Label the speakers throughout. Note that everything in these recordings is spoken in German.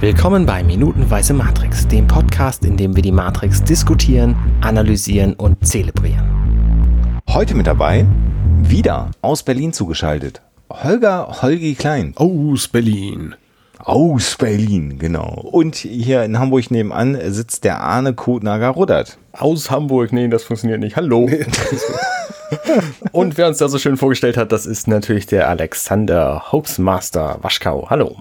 Speaker 1: Willkommen bei Minutenweise Matrix, dem Podcast, in dem wir die Matrix diskutieren, analysieren und zelebrieren.
Speaker 2: Heute mit dabei, wieder aus Berlin zugeschaltet, Holger Holgi Klein.
Speaker 3: Aus Berlin.
Speaker 2: Aus Berlin, genau. Und hier in Hamburg nebenan sitzt der Arne Kotnager Ruddert.
Speaker 3: Aus Hamburg. Nee, das funktioniert nicht. Hallo. Und wer uns da so schön vorgestellt hat, das ist natürlich der Alexander Hopesmaster Waschkau. Hallo.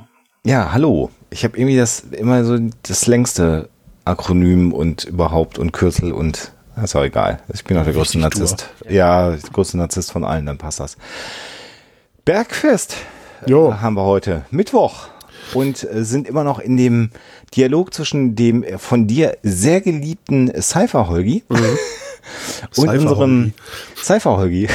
Speaker 2: Ja, hallo. Ich habe irgendwie das immer so das längste Akronym und überhaupt und Kürzel und ist auch egal. Ich bin auch der größte Narzisst. Ja, der größte Narzisst von allen, dann passt das. Bergfest
Speaker 3: Jo.
Speaker 2: äh, haben wir heute. Mittwoch. Und äh, sind immer noch in dem Dialog zwischen dem äh, von dir sehr geliebten Cypher-Holgi und
Speaker 3: Cypher-Holgi.
Speaker 2: unserem Cypher-Holgi.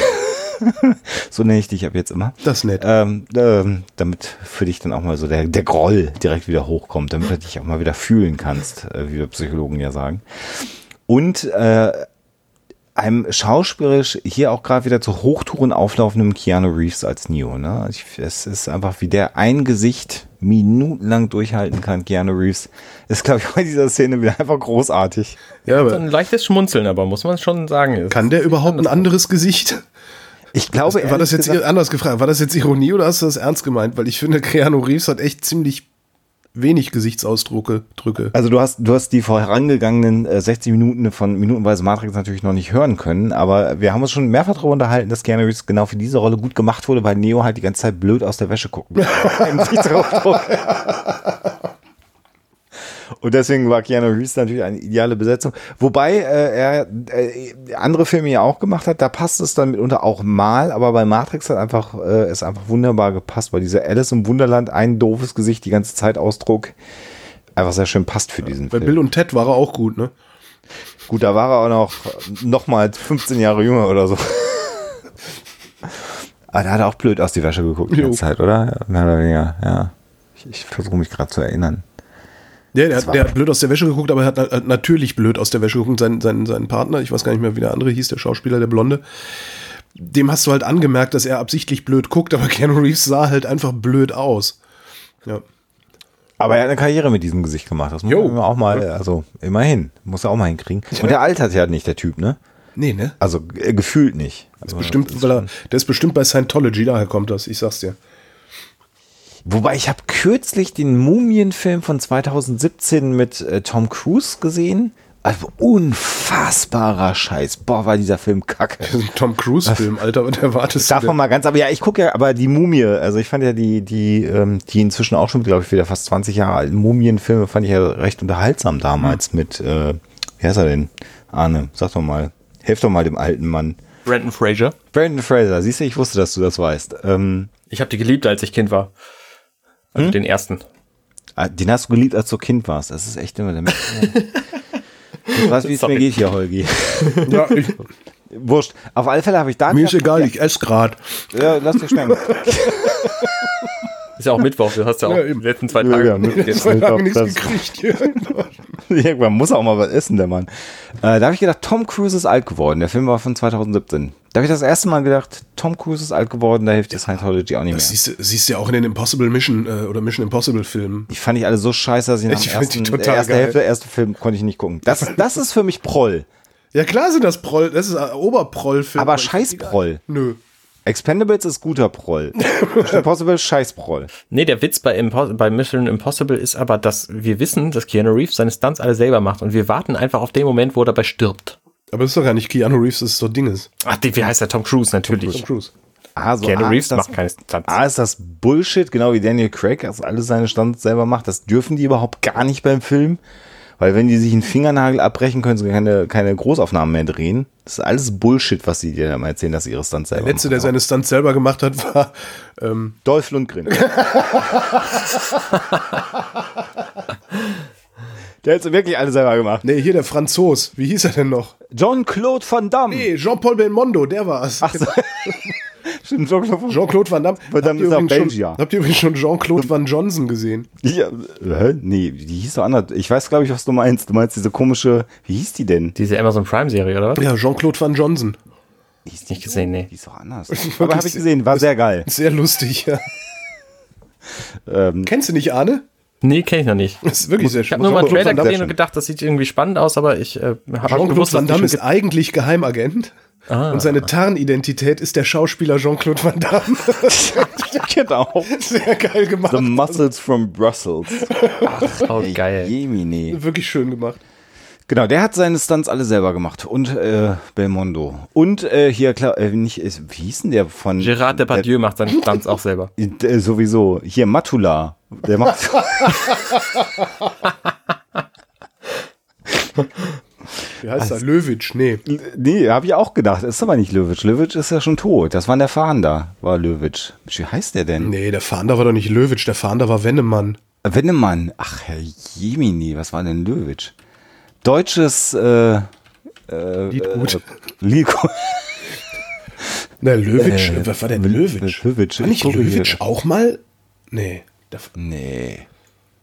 Speaker 2: so nenne ich dich ab jetzt immer.
Speaker 3: Das ist nett.
Speaker 2: Ähm, ähm, damit für dich dann auch mal so der, der Groll direkt wieder hochkommt, damit du dich auch mal wieder fühlen kannst, äh, wie wir Psychologen ja sagen. Und äh, einem schauspielerisch hier auch gerade wieder zu Hochtouren auflaufenden Keanu Reeves als Neo. Ne? Ich, es ist einfach, wie der ein Gesicht minutenlang durchhalten kann, Keanu Reeves, ist, glaube ich, bei dieser Szene wieder einfach großartig.
Speaker 3: Ja,
Speaker 4: So
Speaker 3: aber
Speaker 4: ein leichtes Schmunzeln, aber muss man schon sagen.
Speaker 3: kann der überhaupt ein anderes Gesicht?
Speaker 2: Ich glaube,
Speaker 3: War das jetzt
Speaker 2: gesagt-
Speaker 3: anders gefragt? War das jetzt Ironie oder hast du das ernst gemeint? Weil ich finde, Keanu Reeves hat echt ziemlich wenig Gesichtsausdrücke. Drücke.
Speaker 2: Also du hast, du hast die vorangegangenen äh, 60 Minuten von Minutenweise Matrix natürlich noch nicht hören können, aber wir haben uns schon mehrfach darüber unterhalten, dass Keanu Reeves genau für diese Rolle gut gemacht wurde, weil Neo halt die ganze Zeit blöd aus der Wäsche gucken. Und deswegen war Keanu Reeves natürlich eine ideale Besetzung. Wobei äh, er äh, andere Filme ja auch gemacht hat, da passt es dann mitunter auch mal, aber bei Matrix hat einfach äh, es einfach wunderbar gepasst, weil dieser Alice im Wunderland ein doofes Gesicht die ganze Zeit Ausdruck einfach sehr schön passt für diesen
Speaker 3: Bei
Speaker 2: Film.
Speaker 3: Bill und Ted war er auch gut, ne?
Speaker 2: Gut, da war er auch noch, noch mal 15 Jahre jünger oder so. Aber da hat er auch blöd aus die Wäsche geguckt die ganze Zeit, oder? Ja, Mehr oder weniger, ja. Ich, ich versuche mich gerade zu erinnern.
Speaker 3: Ja, der, der hat blöd aus der Wäsche geguckt, aber er hat, hat natürlich blöd aus der Wäsche geguckt. Sein, sein, sein Partner, ich weiß gar nicht mehr, wie der andere hieß, der Schauspieler, der Blonde, dem hast du halt angemerkt, dass er absichtlich blöd guckt, aber Keanu Reeves sah halt einfach blöd aus. Ja.
Speaker 2: Aber er hat eine Karriere mit diesem Gesicht gemacht. Das muss
Speaker 3: Jo.
Speaker 2: man auch mal, also immerhin, muss er auch mal hinkriegen. Und der altert ja nicht, der Typ, ne?
Speaker 3: Nee, ne?
Speaker 2: Also äh, gefühlt nicht. Also,
Speaker 3: Bestimmt,
Speaker 2: das ist
Speaker 3: er, der ist bestimmt bei Scientology, daher kommt das, ich sag's dir.
Speaker 2: Wobei ich habe kürzlich den Mumienfilm von 2017 mit äh, Tom Cruise gesehen. Also unfassbarer Scheiß. Boah, war dieser Film kacke.
Speaker 3: Das ist ein Tom Cruise-Film, Alter, was erwartest du
Speaker 2: Davon
Speaker 3: denn?
Speaker 2: mal ganz, aber ja, ich gucke ja, aber die Mumie, also ich fand ja die, die, ähm, die inzwischen auch schon, glaube ich, wieder fast 20 Jahre alten Mumienfilme fand ich ja recht unterhaltsam damals mit, äh, wie heißt er denn? Arne, sag doch mal, helf doch mal dem alten Mann.
Speaker 4: Brandon Fraser.
Speaker 2: Brandon Fraser, siehst du, ich wusste, dass du das weißt. Ähm,
Speaker 4: Ich habe die geliebt, als ich Kind war. Also den ersten.
Speaker 2: ah, den hast du geliebt, als du Kind warst. Das ist echt immer der Mensch. Ich weiß, wie es mir geht hier, Holgi.
Speaker 3: Ja, ich,
Speaker 2: Wurscht. Auf alle Fälle habe ich da.
Speaker 3: mir ist egal, ich esse grad.
Speaker 2: Ja, lass dich schmecken.
Speaker 4: Ist ja auch Mittwoch, du hast ja auch
Speaker 3: Ja,
Speaker 4: die letzten zwei
Speaker 2: Ja,
Speaker 4: Tage.
Speaker 2: ja,
Speaker 3: Tage nichts gekriegt hier.
Speaker 2: Irgendwann muss er auch mal was essen, der Mann. Äh, da habe ich gedacht, Tom Cruise ist alt geworden. Der Film war von 2017. Da habe ich das erste Mal gedacht, Tom Cruise ist alt geworden, da hilft die Scientology auch nicht mehr.
Speaker 3: Das siehst du, siehst du ja auch in den Impossible Mission äh, oder Mission Impossible Filmen.
Speaker 2: Die fand ich alle so scheiße, dass ich nach
Speaker 3: Ich
Speaker 2: dem ersten,
Speaker 3: total
Speaker 2: der ersten
Speaker 3: geil.
Speaker 2: Hälfte, der erste Film konnte ich nicht gucken. Das, das ist für mich Proll.
Speaker 3: Ja klar sind das Proll, das ist ein Oberproll-Film.
Speaker 2: Aber
Speaker 3: ich find
Speaker 2: scheiß
Speaker 3: die geil.
Speaker 2: Proll.
Speaker 3: Nö.
Speaker 2: Expendables ist guter Proll. Mission Impossible scheiß Proll.
Speaker 4: Nee, der Witz bei, Impo bei Mission Impossible ist aber, dass wir wissen, dass Keanu Reeves seine Stunts alle selber macht und wir warten einfach auf den Moment, wo er dabei stirbt.
Speaker 3: Aber das ist doch gar nicht Keanu Reeves, das ist doch Dinges.
Speaker 4: Ach, die, wie heißt der? Tom Cruise, natürlich.
Speaker 3: Tom Cruise.
Speaker 2: Ah, so
Speaker 4: Keanu
Speaker 2: A,
Speaker 4: Reeves
Speaker 2: ist das,
Speaker 4: macht keine Stunts.
Speaker 2: A ist das Bullshit, genau wie Daniel Craig, dass alle seine Stunts selber macht. Das dürfen die überhaupt gar nicht beim Film. Weil wenn die sich einen Fingernagel abbrechen, können sie keine, keine Großaufnahmen mehr drehen. Das ist alles Bullshit, was sie dir da mal erzählen, dass sie ihre Stunts selber
Speaker 3: Der letzte, der seine Stunts selber gemacht hat, war ähm,
Speaker 2: Dolph Lundgren. der hat sie wirklich alle selber gemacht.
Speaker 3: nee, hier der Franzos. Wie hieß er denn noch?
Speaker 2: John-Claude Van Damme.
Speaker 3: Nee, Jean-Paul Belmondo, der war's.
Speaker 2: Ach so. Stimmt, Jean-Claude Van
Speaker 3: Jean-Claude Van Damme.
Speaker 2: Van Damme
Speaker 3: Habt ihr
Speaker 2: ist auch
Speaker 3: übrigens schon-
Speaker 2: Belgier.
Speaker 3: Habt ihr übrigens schon Jean-Claude Van Johnson gesehen?
Speaker 2: Ja, hä? Nee, die hieß doch anders. Ich weiß, glaube ich, was du meinst. Du meinst diese komische, wie hieß die denn?
Speaker 4: Diese Amazon Prime Serie, oder was?
Speaker 3: Ja, Jean-Claude Van Johnson.
Speaker 2: Die hieß
Speaker 4: Nicht gesehen, nee.
Speaker 2: Die ist doch anders. Aber habe ich gesehen, war sehr geil.
Speaker 3: Sehr lustig, ja.
Speaker 2: Ähm,
Speaker 3: Kennst du nicht Arne?
Speaker 4: Nee, kenne ich noch nicht.
Speaker 3: Das ist wirklich sehr
Speaker 4: Ich
Speaker 3: schön.
Speaker 4: habe nur mal einen Trailer gesehen und gedacht, das sieht irgendwie spannend aus, aber ich äh, habe
Speaker 3: Damme-
Speaker 4: gewusst,
Speaker 3: Van Damme
Speaker 4: schon
Speaker 3: ist eigentlich Geheimagent.
Speaker 4: Ah.
Speaker 3: Und seine Tarnidentität ist der Schauspieler Jean-Claude Van Damme.
Speaker 2: genau.
Speaker 3: Sehr geil gemacht.
Speaker 2: The Muscles from Brussels.
Speaker 4: oh, geil.
Speaker 2: Jemine.
Speaker 3: Wirklich schön gemacht.
Speaker 2: Genau, der hat seine Stunts alle selber gemacht. Und äh, Belmondo. Und äh, hier, klar, äh, nicht, ist, wie hieß denn der von.
Speaker 4: Gerard Depardieu macht seinen Stunts auch selber.
Speaker 2: Äh, sowieso. Hier, Matula. Der macht.
Speaker 3: Wie heißt er? Löwitsch? Nee.
Speaker 2: nee, habe ich auch gedacht. Ist aber nicht Löwitsch. Löwitsch ist ja schon tot. Das war der Fahnder, war Löwitsch. Wie heißt der denn?
Speaker 3: Nee, der Fahnder war doch nicht Löwitsch, der Fahnder war Wennemann.
Speaker 2: Wennemann. Ach, Herr Jemini, was war denn Löwitsch? Deutsches äh,
Speaker 3: Lied gut.
Speaker 2: Lied.
Speaker 3: Na, Löwitsch,
Speaker 2: Äh,
Speaker 3: was war denn Löwitsch?
Speaker 2: Löwitsch,
Speaker 3: War
Speaker 2: ich
Speaker 3: nicht. Löwitsch auch mal? Nee.
Speaker 2: Nee.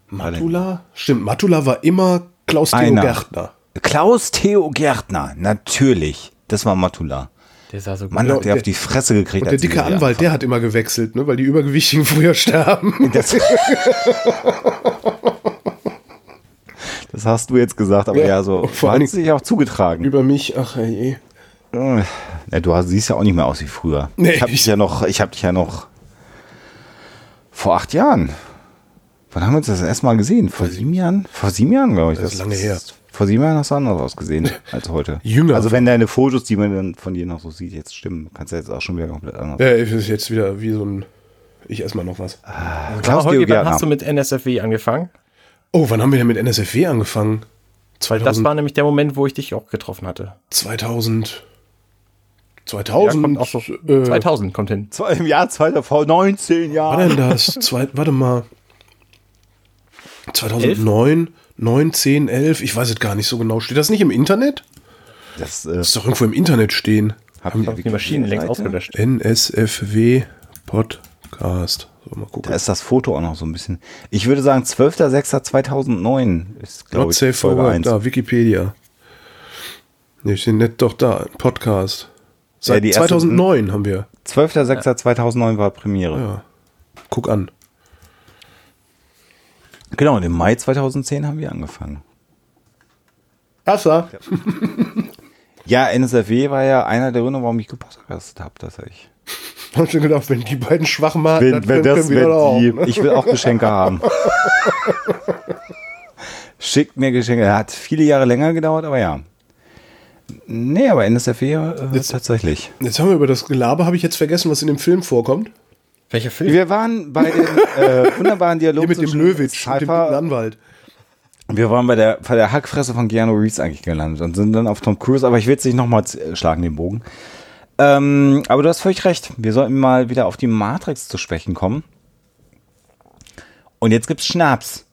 Speaker 3: Matula? Stimmt, Matula war immer Klaus Theo
Speaker 2: Einer.
Speaker 3: Gärtner.
Speaker 2: Klaus Theo Gärtner, natürlich. Das war Matula.
Speaker 4: Der sah so gut
Speaker 2: Mann, hat der
Speaker 3: und
Speaker 2: auf die Fresse gekriegt.
Speaker 3: Und der dicke Anwalt, der hat immer gewechselt, ne, weil die Übergewichtigen früher sterben.
Speaker 2: Das, das hast du jetzt gesagt, aber
Speaker 3: Ja,
Speaker 2: ja, so
Speaker 3: vor
Speaker 2: es sich auch zugetragen.
Speaker 3: Über mich, ach ey.
Speaker 2: Ja, du hast, siehst ja auch nicht mehr aus wie früher.
Speaker 3: Nee.
Speaker 2: Ich habe dich ja noch, ich habe dich ja noch vor acht Jahren. Wann haben wir uns das erstmal gesehen? Vor sieben Jahren? Vor sieben Jahren, glaube ich.
Speaker 3: Das ist lange her.
Speaker 2: Vor sieben Jahren hast du anders ausgesehen als heute.
Speaker 3: Jünger.
Speaker 2: Also wenn deine Fotos, die man dann von dir noch so sieht, jetzt stimmen, kannst du jetzt auch schon wieder komplett anders.
Speaker 3: Ja, ich ist jetzt wieder wie so ein. Ich ess mal noch was.
Speaker 2: Klaus
Speaker 4: Holgi, wann hast du mit NSFW angefangen?
Speaker 3: Oh, wann haben wir denn mit NSFW angefangen?
Speaker 4: Weil
Speaker 3: 2000,
Speaker 4: das war nämlich der Moment, wo ich dich auch getroffen hatte.
Speaker 3: 2000.
Speaker 4: Ja,
Speaker 3: 2000.
Speaker 4: kommt auch so,
Speaker 3: äh,
Speaker 4: 2000 kommt hin.
Speaker 2: Zwei- Im Jahr 2000, vor 19
Speaker 3: war denn das? Zwei, warte mal. 2009, 9, 10, 11, ich weiß es gar nicht so genau. Steht das nicht im Internet?
Speaker 2: Das äh,
Speaker 3: Das ist doch irgendwo im Internet stehen.
Speaker 2: hab
Speaker 4: Ich habe die Maschinen längst ausgelöscht.
Speaker 3: NSFW Podcast. So, mal
Speaker 2: Da
Speaker 3: gucken.
Speaker 2: ist das Foto auch noch so ein bisschen. Ich würde sagen, 12.06.2009 ist, glaube
Speaker 3: Not
Speaker 2: ich,
Speaker 3: safe
Speaker 2: Folge
Speaker 3: for
Speaker 2: 1.
Speaker 3: Da, Wikipedia. Nee, steht nicht doch da. Podcast.
Speaker 2: Ja,
Speaker 3: Seit
Speaker 2: die erste-
Speaker 3: 2009 haben wir.
Speaker 2: 12.06.2009 war Premiere.
Speaker 3: Ja. Guck an.
Speaker 2: Genau, und im Mai 2010 haben wir angefangen.
Speaker 3: Wasser.
Speaker 2: Ja, NSFW war ja einer der Gründe, warum ich gepodcastet habe, tatsächlich.
Speaker 3: Hab schon gedacht, wenn die beiden schwachen Maten,
Speaker 2: Wenn, wenn das,
Speaker 3: wir
Speaker 2: wenn
Speaker 3: auch,
Speaker 2: die, ich will auch Geschenke haben. Schickt mir Geschenke. Hat viele Jahre länger gedauert, aber ja. Nee, aber NSFW äh, tatsächlich.
Speaker 3: Jetzt haben wir über das Gelaber, habe ich jetzt vergessen, was in dem Film vorkommt.
Speaker 4: Welcher Film?
Speaker 2: Wir waren bei dem äh, wunderbaren Dialog
Speaker 3: mit dem Löwitsch, mit dem Anwalt.
Speaker 2: Wir waren bei der, bei der Hackfresse von Keanu Reeves eigentlich gelandet und sind dann auf Tom Cruise, aber ich will jetzt nicht nochmal schlagen, den Bogen. Ähm, aber du hast völlig recht. Wir sollten mal wieder auf die Matrix zu sprechen kommen. Und jetzt gibt's Schnaps.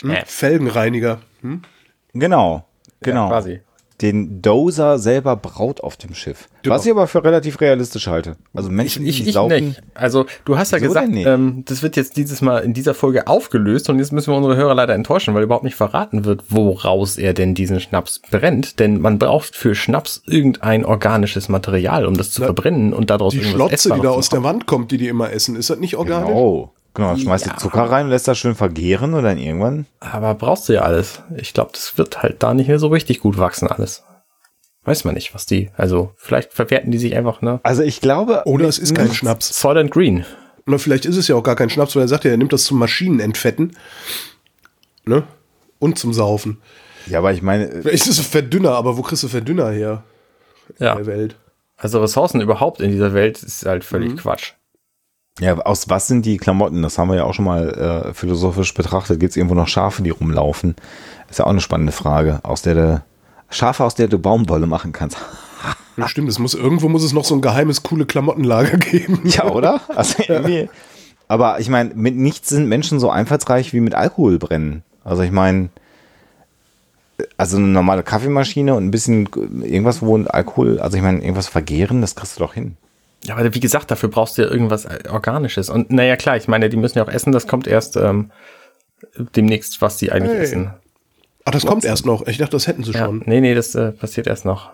Speaker 3: Hm? Felgenreiniger. Hm?
Speaker 2: Genau. Genau.
Speaker 4: Ja, quasi.
Speaker 2: Den Dozer selber braut auf dem Schiff.
Speaker 3: Genau.
Speaker 2: Was ich aber für relativ realistisch halte. Also Menschen,
Speaker 4: Ich,
Speaker 2: die
Speaker 4: ich
Speaker 2: saufen.
Speaker 4: nicht. Also, du hast ja
Speaker 2: Wieso
Speaker 4: gesagt, ähm, das wird jetzt dieses Mal in dieser Folge aufgelöst und jetzt müssen wir unsere Hörer leider enttäuschen, weil überhaupt nicht verraten wird, woraus er denn diesen Schnaps brennt. Denn man braucht für Schnaps irgendein organisches Material, um das zu
Speaker 3: Na,
Speaker 4: verbrennen und daraus
Speaker 3: Die Schlotze, die da aus der Wand kommt, die die immer essen, ist das nicht organisch?
Speaker 2: Genau. Genau, dann schmeißt
Speaker 4: Ja.
Speaker 2: du Zucker rein und lässt das schön vergehren und dann irgendwann.
Speaker 4: Aber brauchst du ja alles. Ich glaube, das wird halt da nicht mehr so richtig gut wachsen alles. Weiß man nicht, was die, also vielleicht verwerten die sich einfach, ne?
Speaker 2: Also ich glaube.
Speaker 3: Oder es ist kein Schnaps.
Speaker 4: Soylent Green.
Speaker 3: Oder vielleicht ist es ja auch gar kein Schnaps, weil er sagt ja, er nimmt das zum Maschinenentfetten. Ne? Und zum Saufen.
Speaker 2: Ja, aber ich meine,
Speaker 3: Vielleicht ist es Verdünner, aber wo kriegst du Verdünner her
Speaker 4: Ja.
Speaker 3: in der Welt?
Speaker 4: Also Ressourcen überhaupt in dieser Welt ist halt völlig Quatsch.
Speaker 2: Ja, aus was sind die Klamotten? Das haben wir ja auch schon mal äh, philosophisch betrachtet. Gibt es irgendwo noch Schafe, die rumlaufen? Ist ja auch eine spannende Frage. Aus der du, Schafe, aus der du Baumwolle machen kannst.
Speaker 3: Ja, stimmt, es muss, irgendwo muss es noch so ein geheimes, coole Klamottenlager geben.
Speaker 2: ja, oder? Also irgendwie. Aber ich meine, mit nichts sind Menschen so einfallsreich wie mit Alkohol brennen. Also ich meine, also eine normale Kaffeemaschine und ein bisschen irgendwas, wo Alkohol, also ich meine, irgendwas vergehren, das kriegst du doch hin.
Speaker 4: Ja, aber wie gesagt, dafür brauchst du ja irgendwas äh, Organisches. Und naja, klar, ich meine, die müssen ja auch essen, das kommt erst ähm, demnächst, was die eigentlich
Speaker 3: Hey.
Speaker 4: essen.
Speaker 3: Ach, das kommt erst noch. Ich dachte, das hätten sie
Speaker 4: Ja,
Speaker 3: schon.
Speaker 4: nee, nee, das äh, passiert erst noch.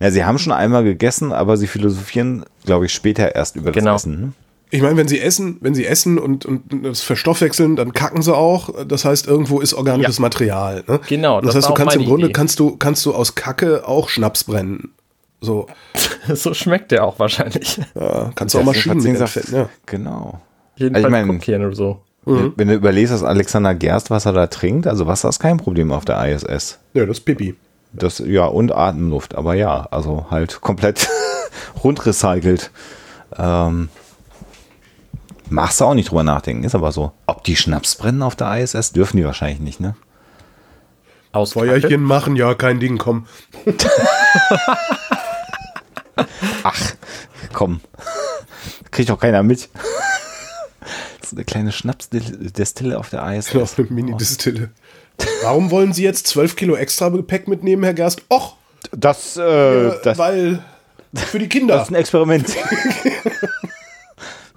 Speaker 2: Ja, sie haben schon einmal gegessen, aber sie philosophieren, glaube ich, später erst über das
Speaker 4: Genau.
Speaker 2: Essen. Ne?
Speaker 3: Ich meine, wenn sie essen, wenn sie essen und, und das verstoffwechseln, dann kacken sie auch. Das heißt, irgendwo ist organisches
Speaker 4: Ja.
Speaker 3: Material. Ne?
Speaker 4: Genau,
Speaker 3: Das,
Speaker 4: das
Speaker 3: heißt,
Speaker 4: war
Speaker 3: du kannst im Grunde
Speaker 4: Idee.
Speaker 3: kannst du kannst du aus Kacke auch Schnaps brennen. So,
Speaker 4: so schmeckt der auch wahrscheinlich.
Speaker 3: ja, kannst du auch
Speaker 2: Verzinssaft-
Speaker 3: entfetten, ja.
Speaker 2: Genau.
Speaker 4: Jedenfalls
Speaker 2: Also ich mein-
Speaker 4: oder so.
Speaker 2: Wenn du überlegst, dass Alexander Gerst Wasser da trinkt, also Wasser ist kein Problem auf der ISS.
Speaker 3: Ja, das ist Pipi.
Speaker 2: Das, ja, und Atemluft, aber ja, also halt komplett rund recycelt. Ähm, machst du auch nicht drüber nachdenken, ist aber so. Ob die Schnaps brennen auf der ISS, dürfen die wahrscheinlich nicht, ne?
Speaker 4: Aus Kacke.
Speaker 3: Feuerchen machen, ja, kein Ding, komm.
Speaker 2: Komm, kriegt doch keiner mit. so eine kleine Schnapsdestille auf der ISS.
Speaker 3: Auf eine Mini-Distille. Warum wollen Sie jetzt 12 Kilo extra Gepäck mitnehmen, Herr Gerst? Och,
Speaker 2: Das, äh,
Speaker 3: äh,
Speaker 2: das,
Speaker 3: weil für die Kinder.
Speaker 2: das ist ein Experiment.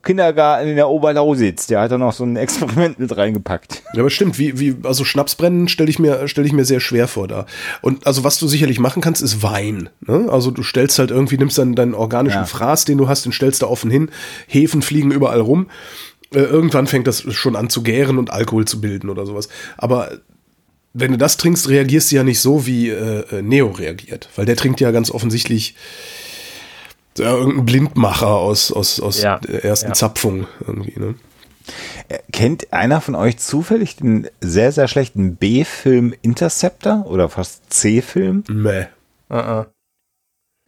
Speaker 2: Kindergarten in der Oberlausitz, der hat da noch so ein Experiment mit reingepackt.
Speaker 3: Ja, aber stimmt, wie, wie, also Schnapsbrennen stelle ich mir, stelle ich mir sehr schwer vor da. Und also was du sicherlich machen kannst, ist Wein. Ne? Also du stellst halt irgendwie, nimmst dann deinen organischen
Speaker 2: Ja.
Speaker 3: Fraß, den du hast, den stellst du offen hin. Hefen fliegen überall rum. Äh, irgendwann fängt das schon an zu gären und Alkohol zu bilden oder sowas. Aber wenn du das trinkst, reagierst du ja nicht so, wie äh, äh, Neo reagiert. Weil der trinkt ja ganz offensichtlich ja, irgendein Blindmacher aus, aus, aus
Speaker 4: Ja,
Speaker 3: der ersten
Speaker 4: ja.
Speaker 3: Zapfung irgendwie. Ne?
Speaker 2: Kennt einer von euch zufällig den sehr, sehr schlechten B-Film Interceptor oder fast C-Film?
Speaker 3: Mäh.
Speaker 4: Uh-uh.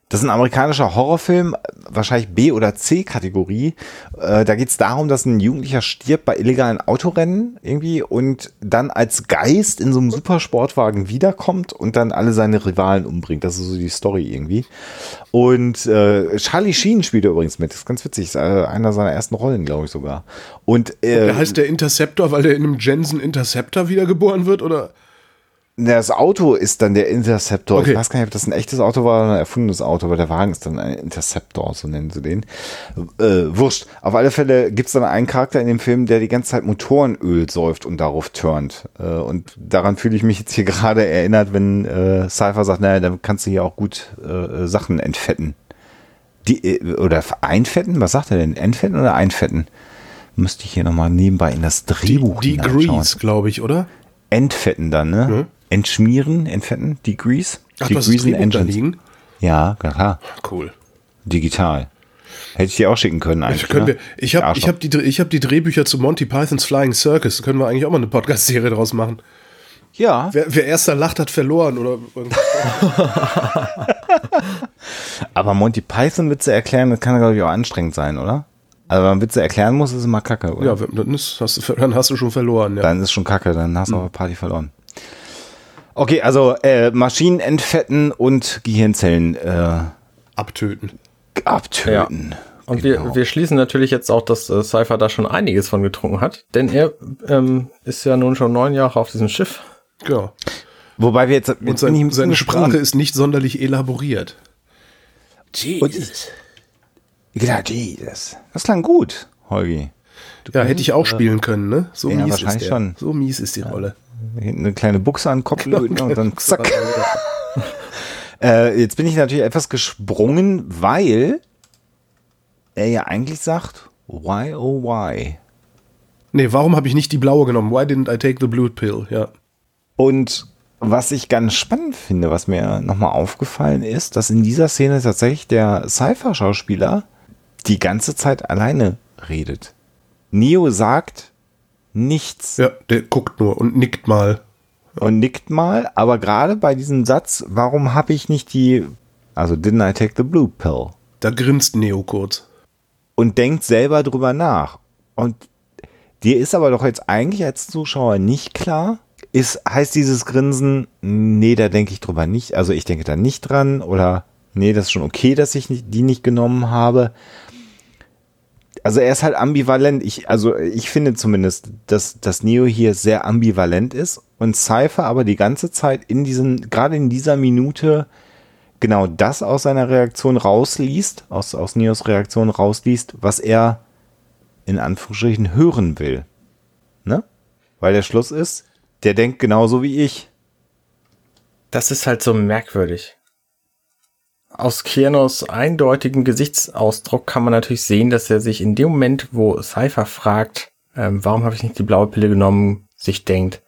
Speaker 2: Das ist ein amerikanischer Horrorfilm, wahrscheinlich B- oder C-Kategorie. Äh, da geht es darum, dass ein Jugendlicher stirbt bei illegalen Autorennen irgendwie und dann als Geist in so einem Supersportwagen wiederkommt und dann alle seine Rivalen umbringt. Das ist so die Story irgendwie. Und äh, Charlie Sheen spielt da übrigens mit. Das ist ganz witzig. Ist, äh, einer seiner ersten Rollen, glaube ich sogar. Und äh,
Speaker 3: Der heißt der Interceptor, weil der in einem Jensen Interceptor wiedergeboren wird, oder?
Speaker 2: Das Auto ist dann der Interceptor.
Speaker 3: Okay.
Speaker 2: Ich weiß gar nicht, ob das ein echtes Auto war oder ein erfundenes Auto, aber der Wagen ist dann ein Interceptor, so nennen sie den. Äh, wurscht. Auf alle Fälle gibt es dann einen Charakter in dem Film, der die ganze Zeit Motorenöl säuft und darauf turnt. Äh, und daran fühle ich mich jetzt hier gerade erinnert, wenn äh, Cypher sagt, naja, dann kannst du hier auch gut äh, Sachen entfetten. Die, äh, oder einfetten? Was sagt er denn? Entfetten oder einfetten? Müsste ich hier nochmal nebenbei in das Drehbuch
Speaker 3: Die
Speaker 2: hineinschauen.
Speaker 3: Grease, glaube ich, oder?
Speaker 2: Entfetten dann, ne? Entschmieren, entfetten, degrease.
Speaker 3: Ach,
Speaker 2: Degreasen Engines. Ja, klar.
Speaker 3: Cool.
Speaker 2: Digital. Hätte ich dir auch schicken können eigentlich.
Speaker 3: Können wir,
Speaker 2: ne?
Speaker 3: ich habe ich hab die, ich hab die Drehbücher zu Monty Pythons Flying Circus. Da können wir eigentlich auch mal eine Podcast-Serie draus machen.
Speaker 2: Ja,
Speaker 3: Wer, wer erster lacht, hat verloren. Oder
Speaker 2: aber Monty Python Witze erklären, das kann glaube ich auch anstrengend sein, oder? Also wenn man Witze erklären muss, ist es immer kacke, oder?
Speaker 3: ja, dann, hast du, dann hast du schon verloren. Ja.
Speaker 2: Dann ist schon kacke, dann hast du
Speaker 3: Hm.
Speaker 2: aber Party verloren. Okay, also äh, Maschinen entfetten und Gehirnzellen äh,
Speaker 3: Abtöten.
Speaker 2: abtöten.
Speaker 4: Und
Speaker 2: Genau.
Speaker 4: wir, wir schließen natürlich jetzt auch, dass äh, Cypher da schon einiges von getrunken hat, denn er ähm, ist ja nun schon neun Jahre auf diesem Schiff.
Speaker 3: Genau.
Speaker 2: Wobei wir jetzt, jetzt
Speaker 3: Und sein, seine
Speaker 2: gesprungen.
Speaker 3: Sprache ist nicht sonderlich elaboriert.
Speaker 2: Jesus. Genau, Jesus. Das klang gut, Holgi.
Speaker 3: Ja, hätte ich auch spielen können, ne? So
Speaker 2: Ja,
Speaker 3: mies ist
Speaker 2: wahrscheinlich
Speaker 3: der.
Speaker 2: schon.
Speaker 3: So mies ist die Rolle.
Speaker 2: Hinten eine kleine Buchse an den Kopf löten und dann zack. Äh, jetzt bin ich natürlich etwas gesprungen, weil er ja eigentlich sagt, why oh why?
Speaker 3: Nee, warum habe ich nicht die blaue genommen? Why didn't I take the blue pill? Ja.
Speaker 2: Und was ich ganz spannend finde, was mir nochmal aufgefallen ist, dass in dieser Szene tatsächlich der Cypher-Schauspieler die ganze Zeit alleine redet. Neo sagt nichts.
Speaker 3: Ja, der guckt nur und nickt mal.
Speaker 2: und nickt mal, aber gerade bei diesem Satz, warum habe ich nicht die, also didn't I take the blue pill?
Speaker 3: Da grinst Neo kurz.
Speaker 2: Und denkt selber drüber nach. Und dir ist aber doch jetzt eigentlich als Zuschauer nicht klar, ist, heißt dieses Grinsen, nee, da denke ich drüber nicht, also ich denke da nicht dran oder nee, das ist schon okay, dass ich nicht, die nicht genommen habe. Also er ist halt ambivalent. Ich, also ich finde zumindest, dass, dass Neo hier sehr ambivalent ist und Cypher aber die ganze Zeit in diesen, gerade in dieser Minute genau das aus seiner Reaktion rausliest, aus, aus Neos Reaktion rausliest, was er in Anführungsstrichen hören will. Ne? Weil der Schluss ist, der denkt genauso wie ich.
Speaker 4: Das ist halt so merkwürdig. Aus Kianos eindeutigem Gesichtsausdruck kann man natürlich sehen, dass er sich in dem Moment, wo Cypher fragt, ähm, warum habe ich nicht die blaue Pille genommen, sich denkt,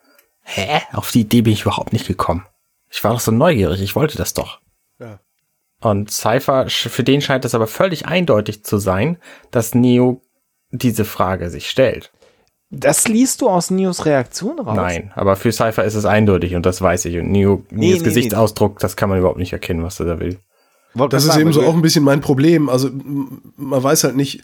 Speaker 4: hä, auf die Idee bin ich überhaupt nicht gekommen. Ich war doch so neugierig, ich wollte das doch.
Speaker 3: Ja.
Speaker 4: Und Cypher, für den scheint es aber völlig eindeutig zu sein, dass Neo diese Frage sich stellt.
Speaker 2: Das liest du aus Neos Reaktion raus?
Speaker 4: Nein, aber für Cypher ist es eindeutig und das weiß ich. Und Neo,
Speaker 2: Nee,
Speaker 4: Neos
Speaker 2: nee,
Speaker 4: Gesichtsausdruck, das kann man überhaupt nicht erkennen, was er da will.
Speaker 2: Wollte
Speaker 3: Das ist
Speaker 2: sagen,
Speaker 3: eben so auch ein bisschen mein Problem. Also man weiß halt nicht,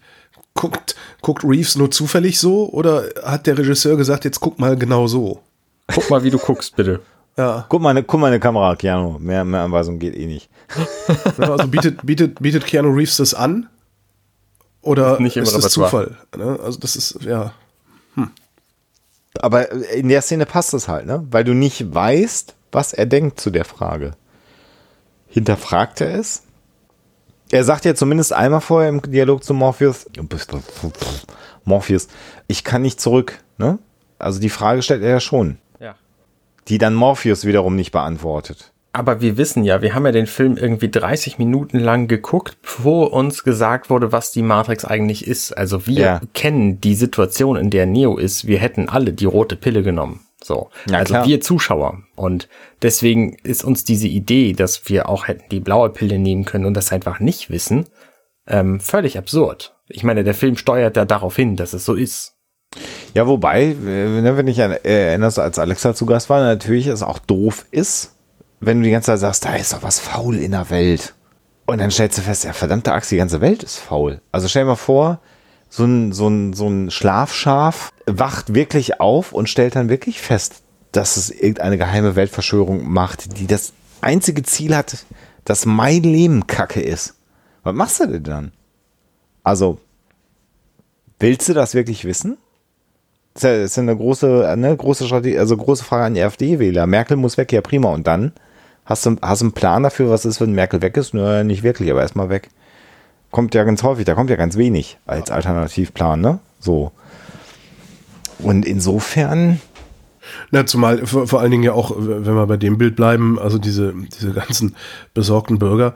Speaker 3: guckt, guckt Reeves nur zufällig so oder hat der Regisseur gesagt, jetzt guck mal genau so?
Speaker 4: Guck mal, wie du guckst, bitte.
Speaker 3: Ja,
Speaker 2: Guck mal, guck mal eine Kamera, Keanu. Mehr, mehr Anweisung geht eh nicht.
Speaker 3: also bietet, bietet, bietet Keanu Reeves das an? Oder
Speaker 4: Nicht im
Speaker 3: ist das. Zufall? Ne? Also das ist, ja.
Speaker 2: Aber in der Szene passt es halt, ne? Weil du nicht weißt, was er denkt zu der Frage. Hinterfragt er es? Er sagt ja zumindest einmal vorher im Dialog zu Morpheus, Morpheus, ich kann nicht zurück, ne? Also die Frage stellt er ja schon,
Speaker 4: Ja.
Speaker 2: die dann Morpheus wiederum nicht beantwortet.
Speaker 4: Aber wir wissen ja, wir haben ja den Film irgendwie 30 Minuten lang geguckt, bevor uns gesagt wurde, was die Matrix eigentlich ist. Also wir
Speaker 2: Ja.
Speaker 4: kennen die Situation, in der Neo ist. Wir hätten alle die rote Pille genommen. So.
Speaker 2: Ja,
Speaker 4: also
Speaker 2: klar.
Speaker 4: wir Zuschauer. Und deswegen ist uns diese Idee, dass wir auch hätten die blaue Pille nehmen können und das einfach nicht wissen, ähm, völlig absurd. Ich meine, der Film steuert ja darauf hin, dass es so ist.
Speaker 2: Ja, wobei, äh, ne, wenn ich äh, erinnerst, als Alexa zu Gast war, natürlich es auch doof ist, wenn du die ganze Zeit sagst, da ist doch was faul in der Welt. Und dann stellst du fest, ja, verdammte Axt, die ganze Welt ist faul. Also stell dir mal vor, so ein, so ein, so ein Schlafschaf wacht wirklich auf und stellt dann wirklich fest, dass es irgendeine geheime Weltverschwörung macht, die das einzige Ziel hat, dass mein Leben kacke ist. Was machst du denn dann? Also, willst du das wirklich wissen? Das ist ja- eine große, eine große Strategie, also große Frage an die AfD-Wähler. Merkel muss weg, ja prima. Und dann? Hast du, hast du einen Plan dafür, was ist, wenn Merkel weg ist? Nö, nicht wirklich, aber erstmal weg. Kommt ja ganz häufig, da kommt ja ganz wenig als Alternativplan, ne? So. Und insofern,
Speaker 3: Na, zumal vor, vor allen Dingen ja auch, wenn wir bei dem Bild bleiben, also diese, diese ganzen besorgten Bürger,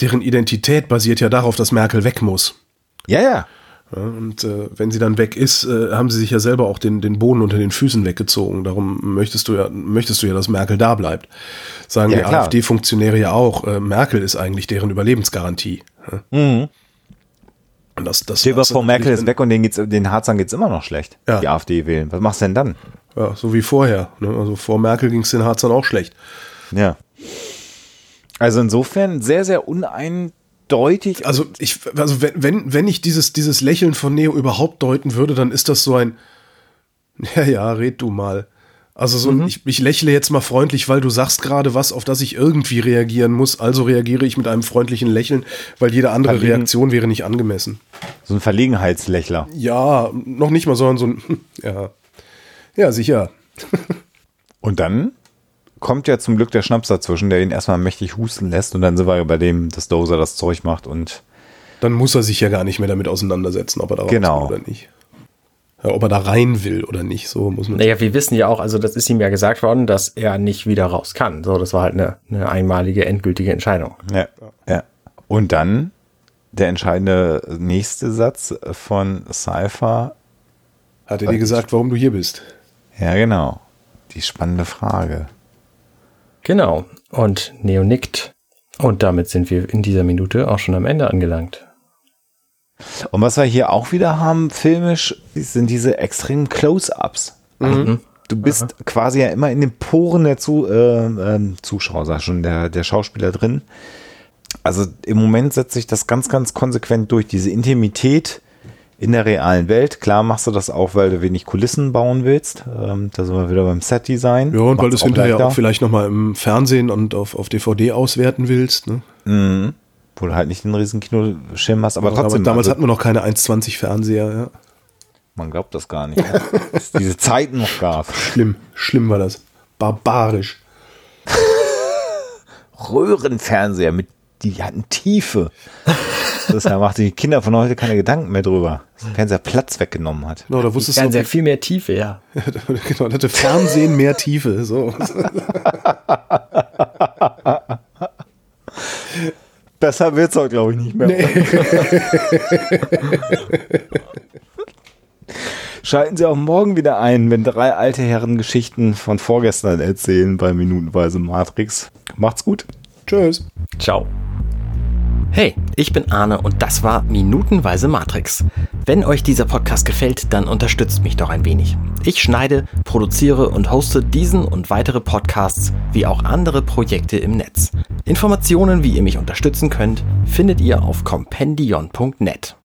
Speaker 3: deren Identität basiert ja darauf, dass Merkel weg muss.
Speaker 2: ja, ja.
Speaker 3: Und äh, wenn sie dann weg ist, äh, haben sie sich ja selber auch den, den Boden unter den Füßen weggezogen. Darum möchtest du ja, möchtest du ja, dass Merkel da bleibt. Sagen
Speaker 2: Ja,
Speaker 3: die. AfD-Funktionäre ja auch, äh, Merkel ist eigentlich deren Überlebensgarantie. Ja. Und das, das,
Speaker 2: Stell dir vor, Merkel ist weg und denen geht's, den Harzern geht's immer noch schlecht.
Speaker 3: Ja.
Speaker 2: Die AfD wählen. Was machst du denn dann?
Speaker 3: Ja, so wie vorher. Ne? Also vor Merkel ging es den Harzern auch schlecht.
Speaker 2: Ja. Also insofern sehr, sehr uneindeutig.
Speaker 3: Also ich, also wenn, wenn, wenn ich dieses, dieses Lächeln von Neo überhaupt deuten würde, dann ist das so ein, ja, ja, red du mal. Also so, ein, ich, ich lächle jetzt mal freundlich, weil du sagst gerade was, auf das ich irgendwie reagieren muss. Also reagiere ich mit einem freundlichen Lächeln, weil jede andere
Speaker 2: Verlegen.
Speaker 3: Reaktion wäre nicht angemessen.
Speaker 2: So ein Verlegenheitslächler.
Speaker 3: Ja, noch nicht mal, sondern so ein, ja, ja, sicher.
Speaker 2: Und dann kommt ja zum Glück der Schnaps dazwischen, der ihn erstmal mächtig husten lässt und dann sind wir bei dem, dass Dozer das Zeug macht und
Speaker 3: Dann muss er sich ja gar nicht mehr damit auseinandersetzen, ob er da
Speaker 2: Genau.
Speaker 3: will oder nicht. Ja, ob er da rein will oder nicht, so muss man.
Speaker 4: Naja, wir wissen ja auch, also das ist ihm ja gesagt worden, dass er nicht wieder raus kann. So, das war halt eine, eine einmalige, endgültige Entscheidung.
Speaker 2: ja, ja. Und dann der entscheidende nächste Satz von Cypher.
Speaker 3: Hat er dir gesagt, warum du hier bist?
Speaker 2: Ja, genau. Die spannende Frage.
Speaker 4: Genau. Und Neo nickt. Und damit sind wir in dieser Minute auch schon am Ende angelangt.
Speaker 2: Und was wir hier auch wieder haben, filmisch, sind diese extremen Close-Ups. Also, Du bist quasi ja immer in den Poren der Zu, äh, ähm, Zuschauer, sag schon, der, der Schauspieler drin. Also im Moment setzt sich das ganz, ganz konsequent durch. Diese Intimität in der realen Welt. Klar machst du das auch, weil du wenig Kulissen bauen willst. Ähm, da sind wir wieder beim Set-Design.
Speaker 3: Ja, und weil du
Speaker 2: Macht's
Speaker 3: es hinterher
Speaker 2: leichter.
Speaker 3: auch vielleicht nochmal im Fernsehen und auf, auf DVD auswerten willst. Ne?
Speaker 2: Wo du halt nicht den riesen Kinoschirm hast, aber trotzdem.
Speaker 3: Aber damals
Speaker 2: also,
Speaker 3: hatten wir noch keine 1,20 Fernseher. Ja.
Speaker 2: man glaubt das gar nicht, ne? dass es diese Zeiten noch gab.
Speaker 3: Schlimm, schlimm war das. Barbarisch.
Speaker 2: Röhrenfernseher mit, die hatten Tiefe. Deshalb macht die Kinder von heute keine Gedanken mehr drüber. dass der Fernseher Platz weggenommen hat.
Speaker 3: Genau, da wusstest
Speaker 4: Ja,
Speaker 3: du,
Speaker 4: sehr viel mehr Tiefe, ja.
Speaker 3: genau, hatte Fernsehen mehr Tiefe. So.
Speaker 2: Besser wird's auch, glaube ich, nicht mehr. Nee. Schalten Sie auch morgen wieder ein, wenn drei alte Herren Geschichten von vorgestern erzählen bei Minutenweise Matrix. Macht's gut.
Speaker 3: Tschüss.
Speaker 4: Ciao. Hey, ich bin Arne und das war Minutenweise Matrix. Wenn euch dieser Podcast gefällt, dann unterstützt mich doch ein wenig. Ich schneide, produziere und hoste diesen und weitere Podcasts wie auch andere Projekte im Netz. Informationen, wie ihr mich unterstützen könnt, findet ihr auf compendion.net.